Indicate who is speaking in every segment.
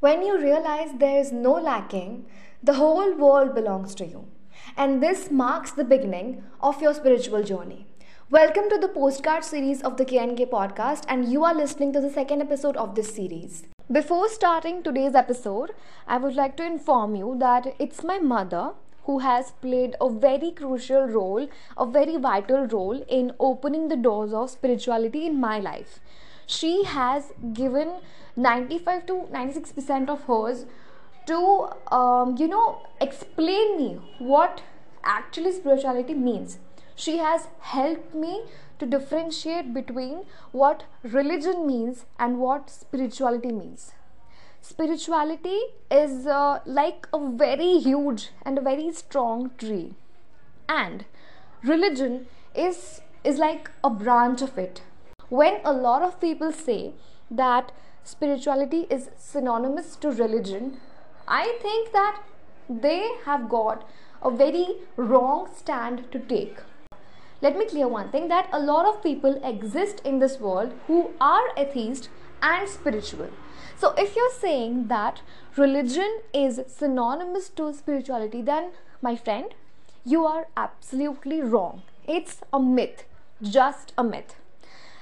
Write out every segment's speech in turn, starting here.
Speaker 1: When you realize there is no lacking, the whole world belongs to you. And this marks the beginning of your spiritual journey. Welcome to the postcard series of the KNK podcast, and you are listening to the second episode of this series. Before starting today's episode, I would like to inform you that it's my mother who has played a very crucial role, a very vital role in opening the doors of spirituality in my life. She has given 95 to 96% of hers to, um, you know, explain me what actually spirituality means. She has helped me to differentiate between what religion means and what spirituality means. Spirituality is uh, like a very huge and a very strong tree. And religion is is like a branch of it when a lot of people say that spirituality is synonymous to religion i think that they have got a very wrong stand to take let me clear one thing that a lot of people exist in this world who are atheist and spiritual so, if you're saying that religion is synonymous to spirituality, then my friend, you are absolutely wrong. It's a myth, just a myth.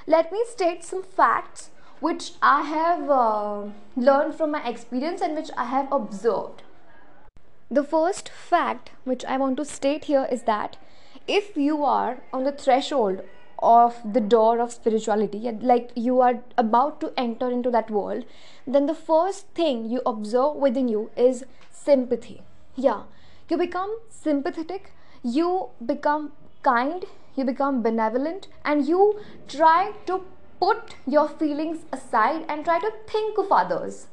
Speaker 1: Let me state some facts which I have uh, learned from my experience and which I have observed. The first fact which I want to state here is that if you are on the threshold of the door of spirituality like you are about to enter into that world then the first thing you observe within you is sympathy yeah you become sympathetic you become kind you become benevolent and you try to put your feelings aside and try to think of others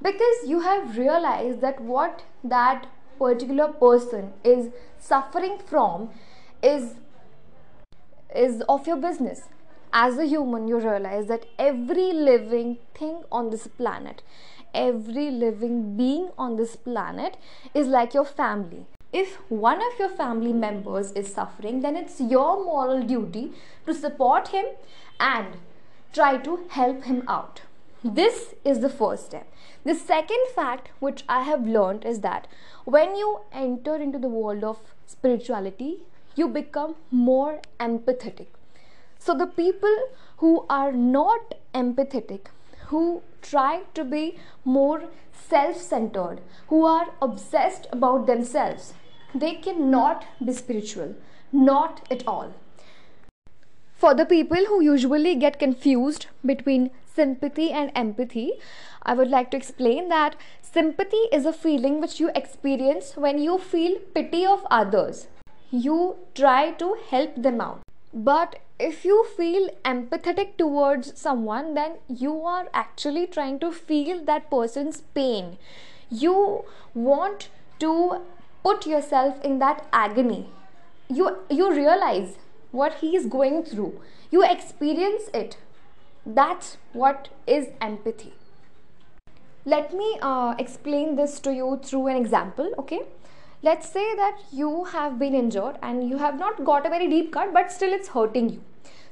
Speaker 1: because you have realized that what that particular person is suffering from is is of your business. As a human, you realize that every living thing on this planet, every living being on this planet is like your family. If one of your family members is suffering, then it's your moral duty to support him and try to help him out. This is the first step. The second fact which I have learned is that when you enter into the world of spirituality, you become more empathetic. So, the people who are not empathetic, who try to be more self centered, who are obsessed about themselves, they cannot be spiritual. Not at all. For the people who usually get confused between sympathy and empathy, I would like to explain that sympathy is a feeling which you experience when you feel pity of others you try to help them out. But if you feel empathetic towards someone, then you are actually trying to feel that person's pain. You want to put yourself in that agony. You, you realize what he is going through, you experience it. That's what is empathy. Let me uh, explain this to you through an example, okay? let's say that you have been injured and you have not got a very deep cut but still it's hurting you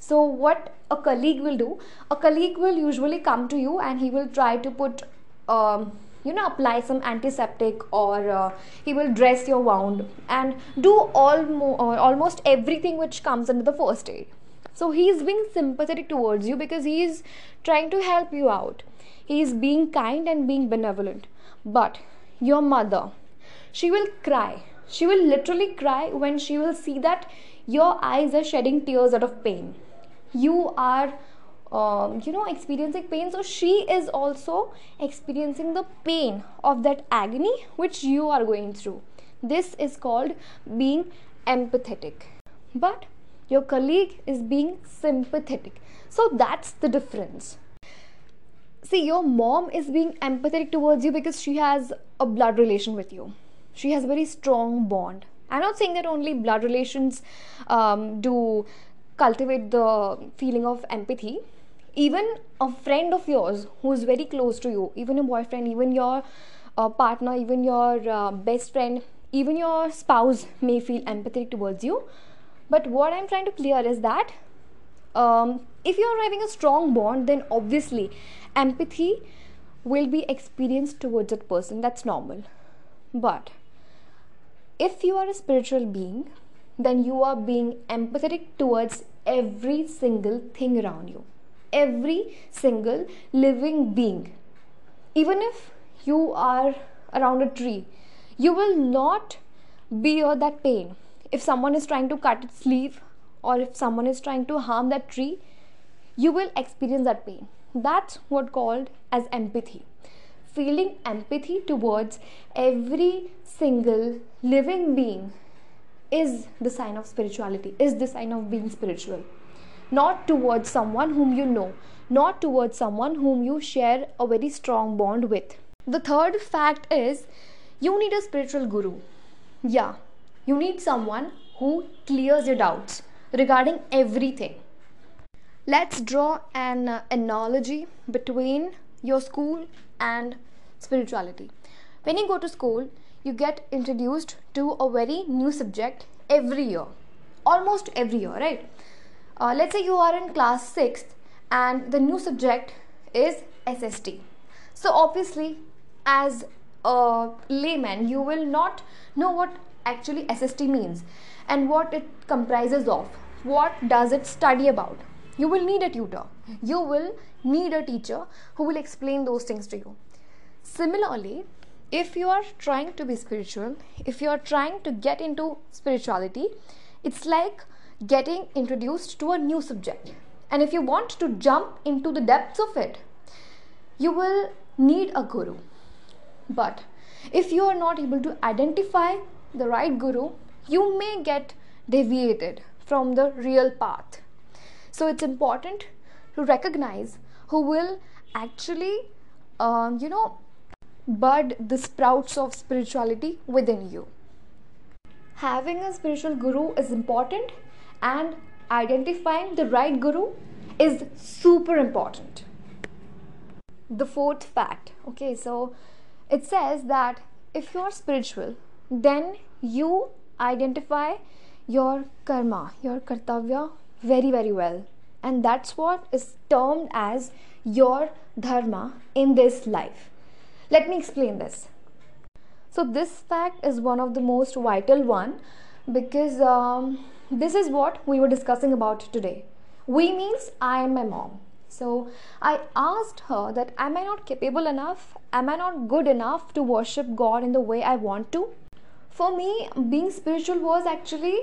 Speaker 1: so what a colleague will do a colleague will usually come to you and he will try to put um, you know apply some antiseptic or uh, he will dress your wound and do almo- uh, almost everything which comes under the first aid so he is being sympathetic towards you because he is trying to help you out he is being kind and being benevolent but your mother she will cry. She will literally cry when she will see that your eyes are shedding tears out of pain. You are, um, you know, experiencing pain. So she is also experiencing the pain of that agony which you are going through. This is called being empathetic. But your colleague is being sympathetic. So that's the difference see your mom is being empathetic towards you because she has a blood relation with you she has a very strong bond i'm not saying that only blood relations um, do cultivate the feeling of empathy even a friend of yours who is very close to you even your boyfriend even your uh, partner even your uh, best friend even your spouse may feel empathetic towards you but what i'm trying to clear is that um, if you're having a strong bond then obviously empathy will be experienced towards that person. That's normal. But if you are a spiritual being, then you are being empathetic towards every single thing around you, every single living being. Even if you are around a tree, you will not bear that pain. If someone is trying to cut its leaf or if someone is trying to harm that tree, you will experience that pain. That's what called as empathy. Feeling empathy towards every single living being is the sign of spirituality, is the sign of being spiritual. Not towards someone whom you know, not towards someone whom you share a very strong bond with. The third fact is you need a spiritual guru. Yeah, you need someone who clears your doubts regarding everything. Let's draw an uh, analogy between your school and spirituality. When you go to school, you get introduced to a very new subject every year, almost every year, right? Uh, let's say you are in class 6th and the new subject is SST. So, obviously, as a layman, you will not know what actually SST means and what it comprises of. What does it study about? You will need a tutor. You will need a teacher who will explain those things to you. Similarly, if you are trying to be spiritual, if you are trying to get into spirituality, it's like getting introduced to a new subject. And if you want to jump into the depths of it, you will need a guru. But if you are not able to identify the right guru, you may get deviated from the real path. So it's important to recognize who will actually, um, you know, bud the sprouts of spirituality within you. Having a spiritual guru is important, and identifying the right guru is super important. The fourth fact okay, so it says that if you are spiritual, then you identify your karma, your kartavya very, very well. And that's what is termed as your dharma in this life. Let me explain this. So this fact is one of the most vital one because um, this is what we were discussing about today. We means I and my mom. So I asked her that am I not capable enough? Am I not good enough to worship God in the way I want to? For me, being spiritual was actually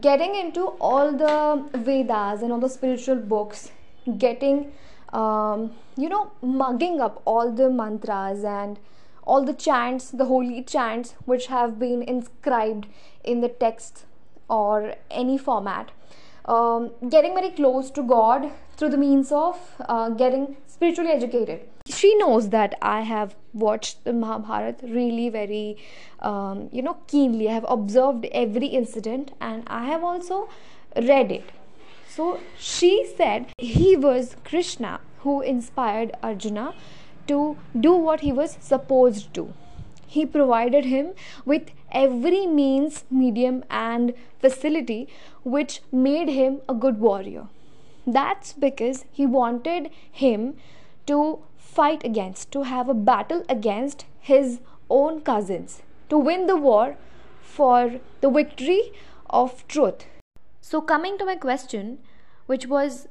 Speaker 1: getting into all the Vedas and all the spiritual books, getting um, you know, mugging up all the mantras and all the chants, the holy chants which have been inscribed in the text or any format. Um, getting very close to God through the means of uh, getting spiritually educated. She knows that I have watched the Mahabharata really very, um, you know, keenly. I have observed every incident and I have also read it so she said he was Krishna who inspired Arjuna to do what he was supposed to. He provided him with every means, medium, and facility which made him a good warrior. That's because he wanted him to fight against, to have a battle against his own cousins, to win the war for the victory of truth. So, coming to my question, which was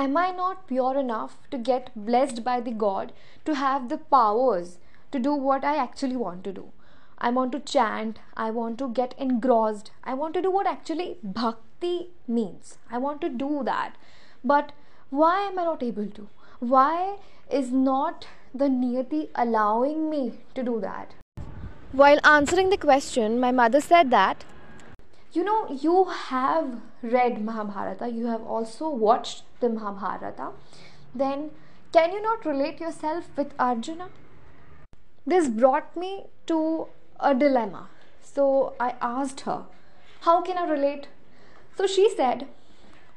Speaker 1: Am I not pure enough to get blessed by the God to have the powers to do what I actually want to do? I want to chant, I want to get engrossed, I want to do what actually bhakti means. I want to do that. But why am I not able to? Why is not the Niyati allowing me to do that? While answering the question, my mother said that you know you have read mahabharata you have also watched the mahabharata. Then can you not relate yourself with arjuna? This brought me to a dilemma. So i asked her how can i relate? So she said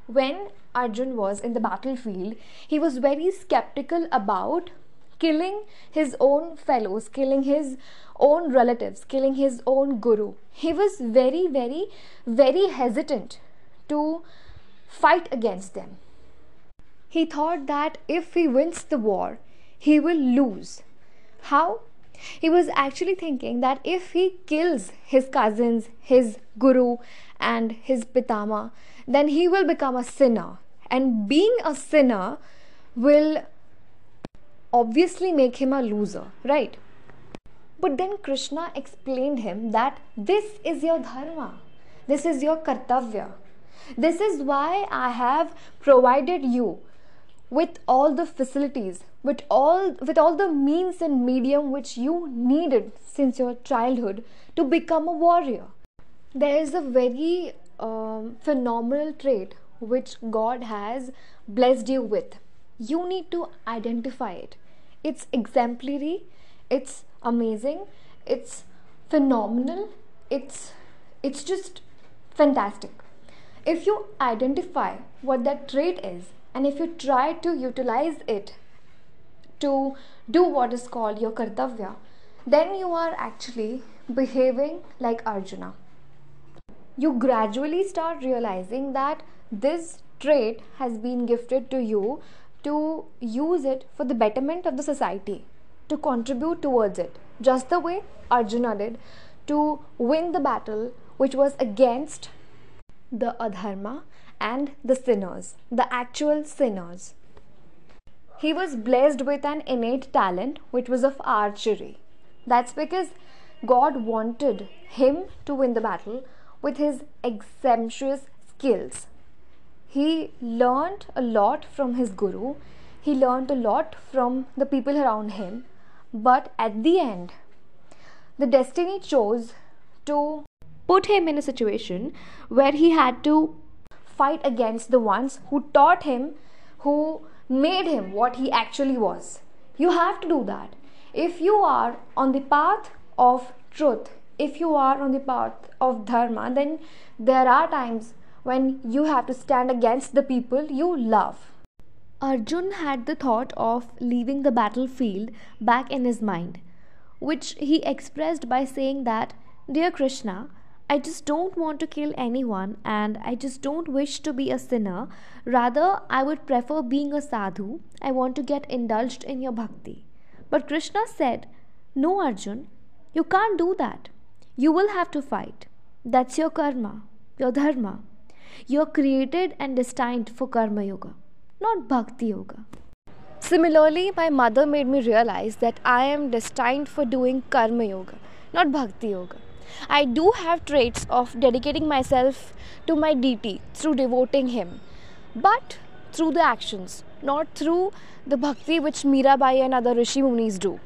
Speaker 1: when arjun was in the battlefield he was very skeptical about killing his own fellows, killing his own relatives, killing his own guru. He was very, very, very hesitant to fight against them. He thought that if he wins the war, he will lose. How? He was actually thinking that if he kills his cousins, his guru, and his pitama, then he will become a sinner. And being a sinner will obviously make him a loser, right? But then Krishna explained him that this is your dharma, this is your kartavya. This is why I have provided you with all the facilities, with all with all the means and medium which you needed since your childhood to become a warrior. There is a very um, phenomenal trait which God has blessed you with. You need to identify it. It's exemplary, it's amazing, it's phenomenal, it's it's just fantastic. If you identify what that trait is and if you try to utilize it to do what is called your kartavya, then you are actually behaving like Arjuna. You gradually start realizing that this trait has been gifted to you to use it for the betterment of the society, to contribute towards it, just the way Arjuna did to win the battle which was against the adharma and the sinners, the actual sinners. He was blessed with an innate talent which was of archery. That's because God wanted him to win the battle with his exemplary skills. He learned a lot from his guru, he learned a lot from the people around him, but at the end, the destiny chose to put him in a situation where he had to fight against the ones who taught him, who made him what he actually was. You have to do that. If you are on the path of truth, if you are on the path of dharma, then there are times when you have to stand against the people you love. Arjun had the thought of leaving the battlefield back in his mind, which he expressed by saying that, Dear Krishna, I just don't want to kill anyone and I just don't wish to be a sinner. Rather, I would prefer being a sadhu. I want to get indulged in your bhakti. But Krishna said, No, Arjun, you can't do that. You will have to fight. That's your karma, your dharma. You're created and destined for karma yoga, not bhakti yoga. Similarly, my mother made me realize that I am destined for doing karma yoga, not bhakti yoga. I do have traits of dedicating myself to my deity through devoting him, but through the actions, not through the bhakti which Mirabai and other Rishi Munis do.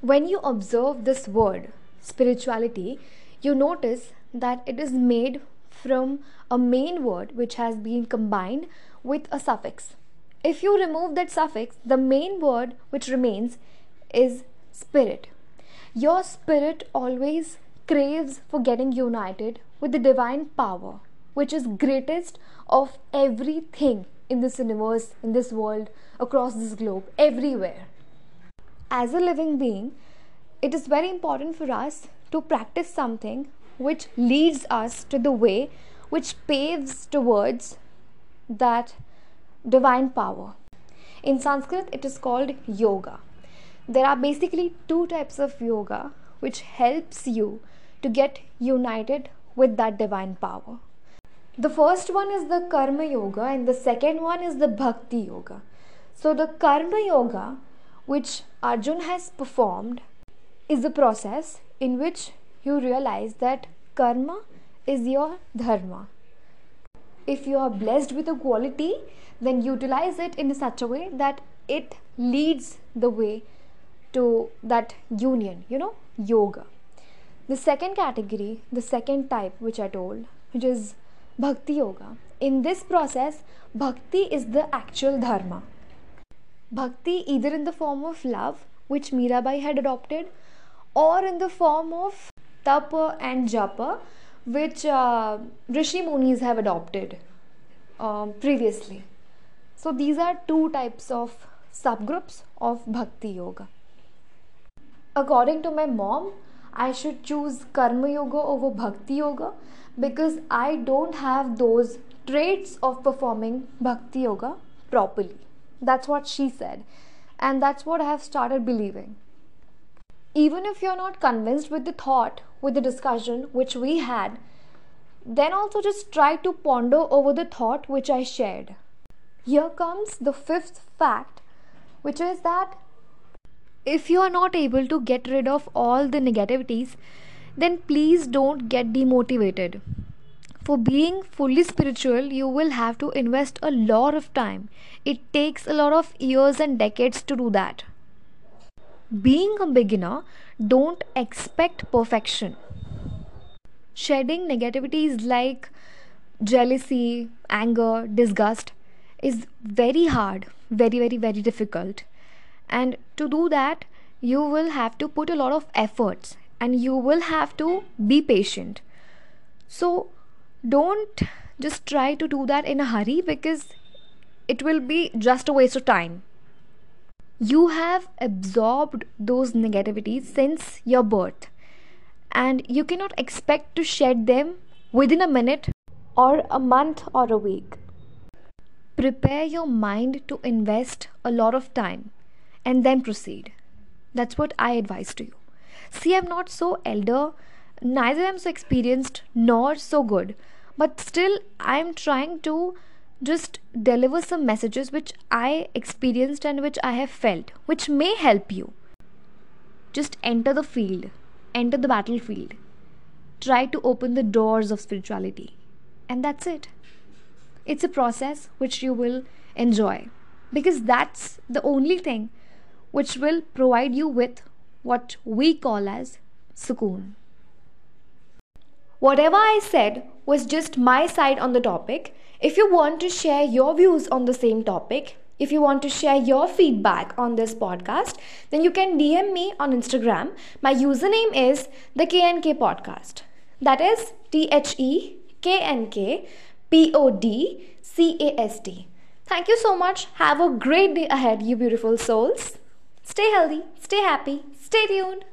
Speaker 1: When you observe this word, spirituality, you notice that it is made from a main word which has been combined with a suffix. If you remove that suffix, the main word which remains is spirit. Your spirit always craves for getting united with the divine power, which is greatest of everything in this universe, in this world, across this globe, everywhere. As a living being, it is very important for us to practice something which leads us to the way which paves towards that divine power. In Sanskrit, it is called yoga. There are basically two types of yoga which helps you to get united with that divine power. The first one is the karma yoga and the second one is the bhakti yoga. So the karma yoga which Arjun has performed is the process in which you realize that karma is your dharma. If you are blessed with a quality, then utilize it in such a way that it leads the way to that union, you know, yoga. The second category, the second type, which I told, which is bhakti yoga. In this process, bhakti is the actual dharma. Bhakti, either in the form of love, which Mirabai had adopted, or in the form of tapa and japa, which uh, Rishi Munis have adopted um, previously. So, these are two types of subgroups of Bhakti Yoga. According to my mom, I should choose Karma Yoga over Bhakti Yoga because I don't have those traits of performing Bhakti Yoga properly. That's what she said And that's what I have started believing. Even if you're not convinced with the thought, with the discussion which we had, then also just try to ponder over the thought which I shared. Here comes the fifth fact, which is that if you are not able to get rid of all the negativities, then please don't get demotivated. For being fully spiritual, you will have to invest a lot of time. It takes a lot of years and decades to do that. Being a beginner, don't expect perfection. Shedding negativities like jealousy, anger, disgust is very hard, very, very, very difficult. And to do that, you will have to put a lot of efforts and you will have to be patient. So, don't just try to do that in a hurry because it will be just a waste of time. You have absorbed those negativities since your birth and you cannot expect to shed them within a minute or a month or a week. Prepare your mind to invest a lot of time and then proceed. That's what I advise to you. See, I'm not so elder, neither am so experienced nor so good, but still I'm trying to just deliver some messages which I experienced and which I have felt, which may help you. Just enter the field enter the battlefield. Try to open the doors of spirituality. And that's it. It's a process which you will enjoy because that's the only thing which will provide you with what we call as sukoon. Whatever I said was just my side on the topic. If you want to share your views on the same topic, if you want to share your feedback on this podcast, then you can DM me on Instagram. My username is the KNK Podcast. That is T H E K N K P O D C A S T. Thank you so much. Have a great day ahead, you beautiful souls. Stay healthy, stay happy, stay tuned.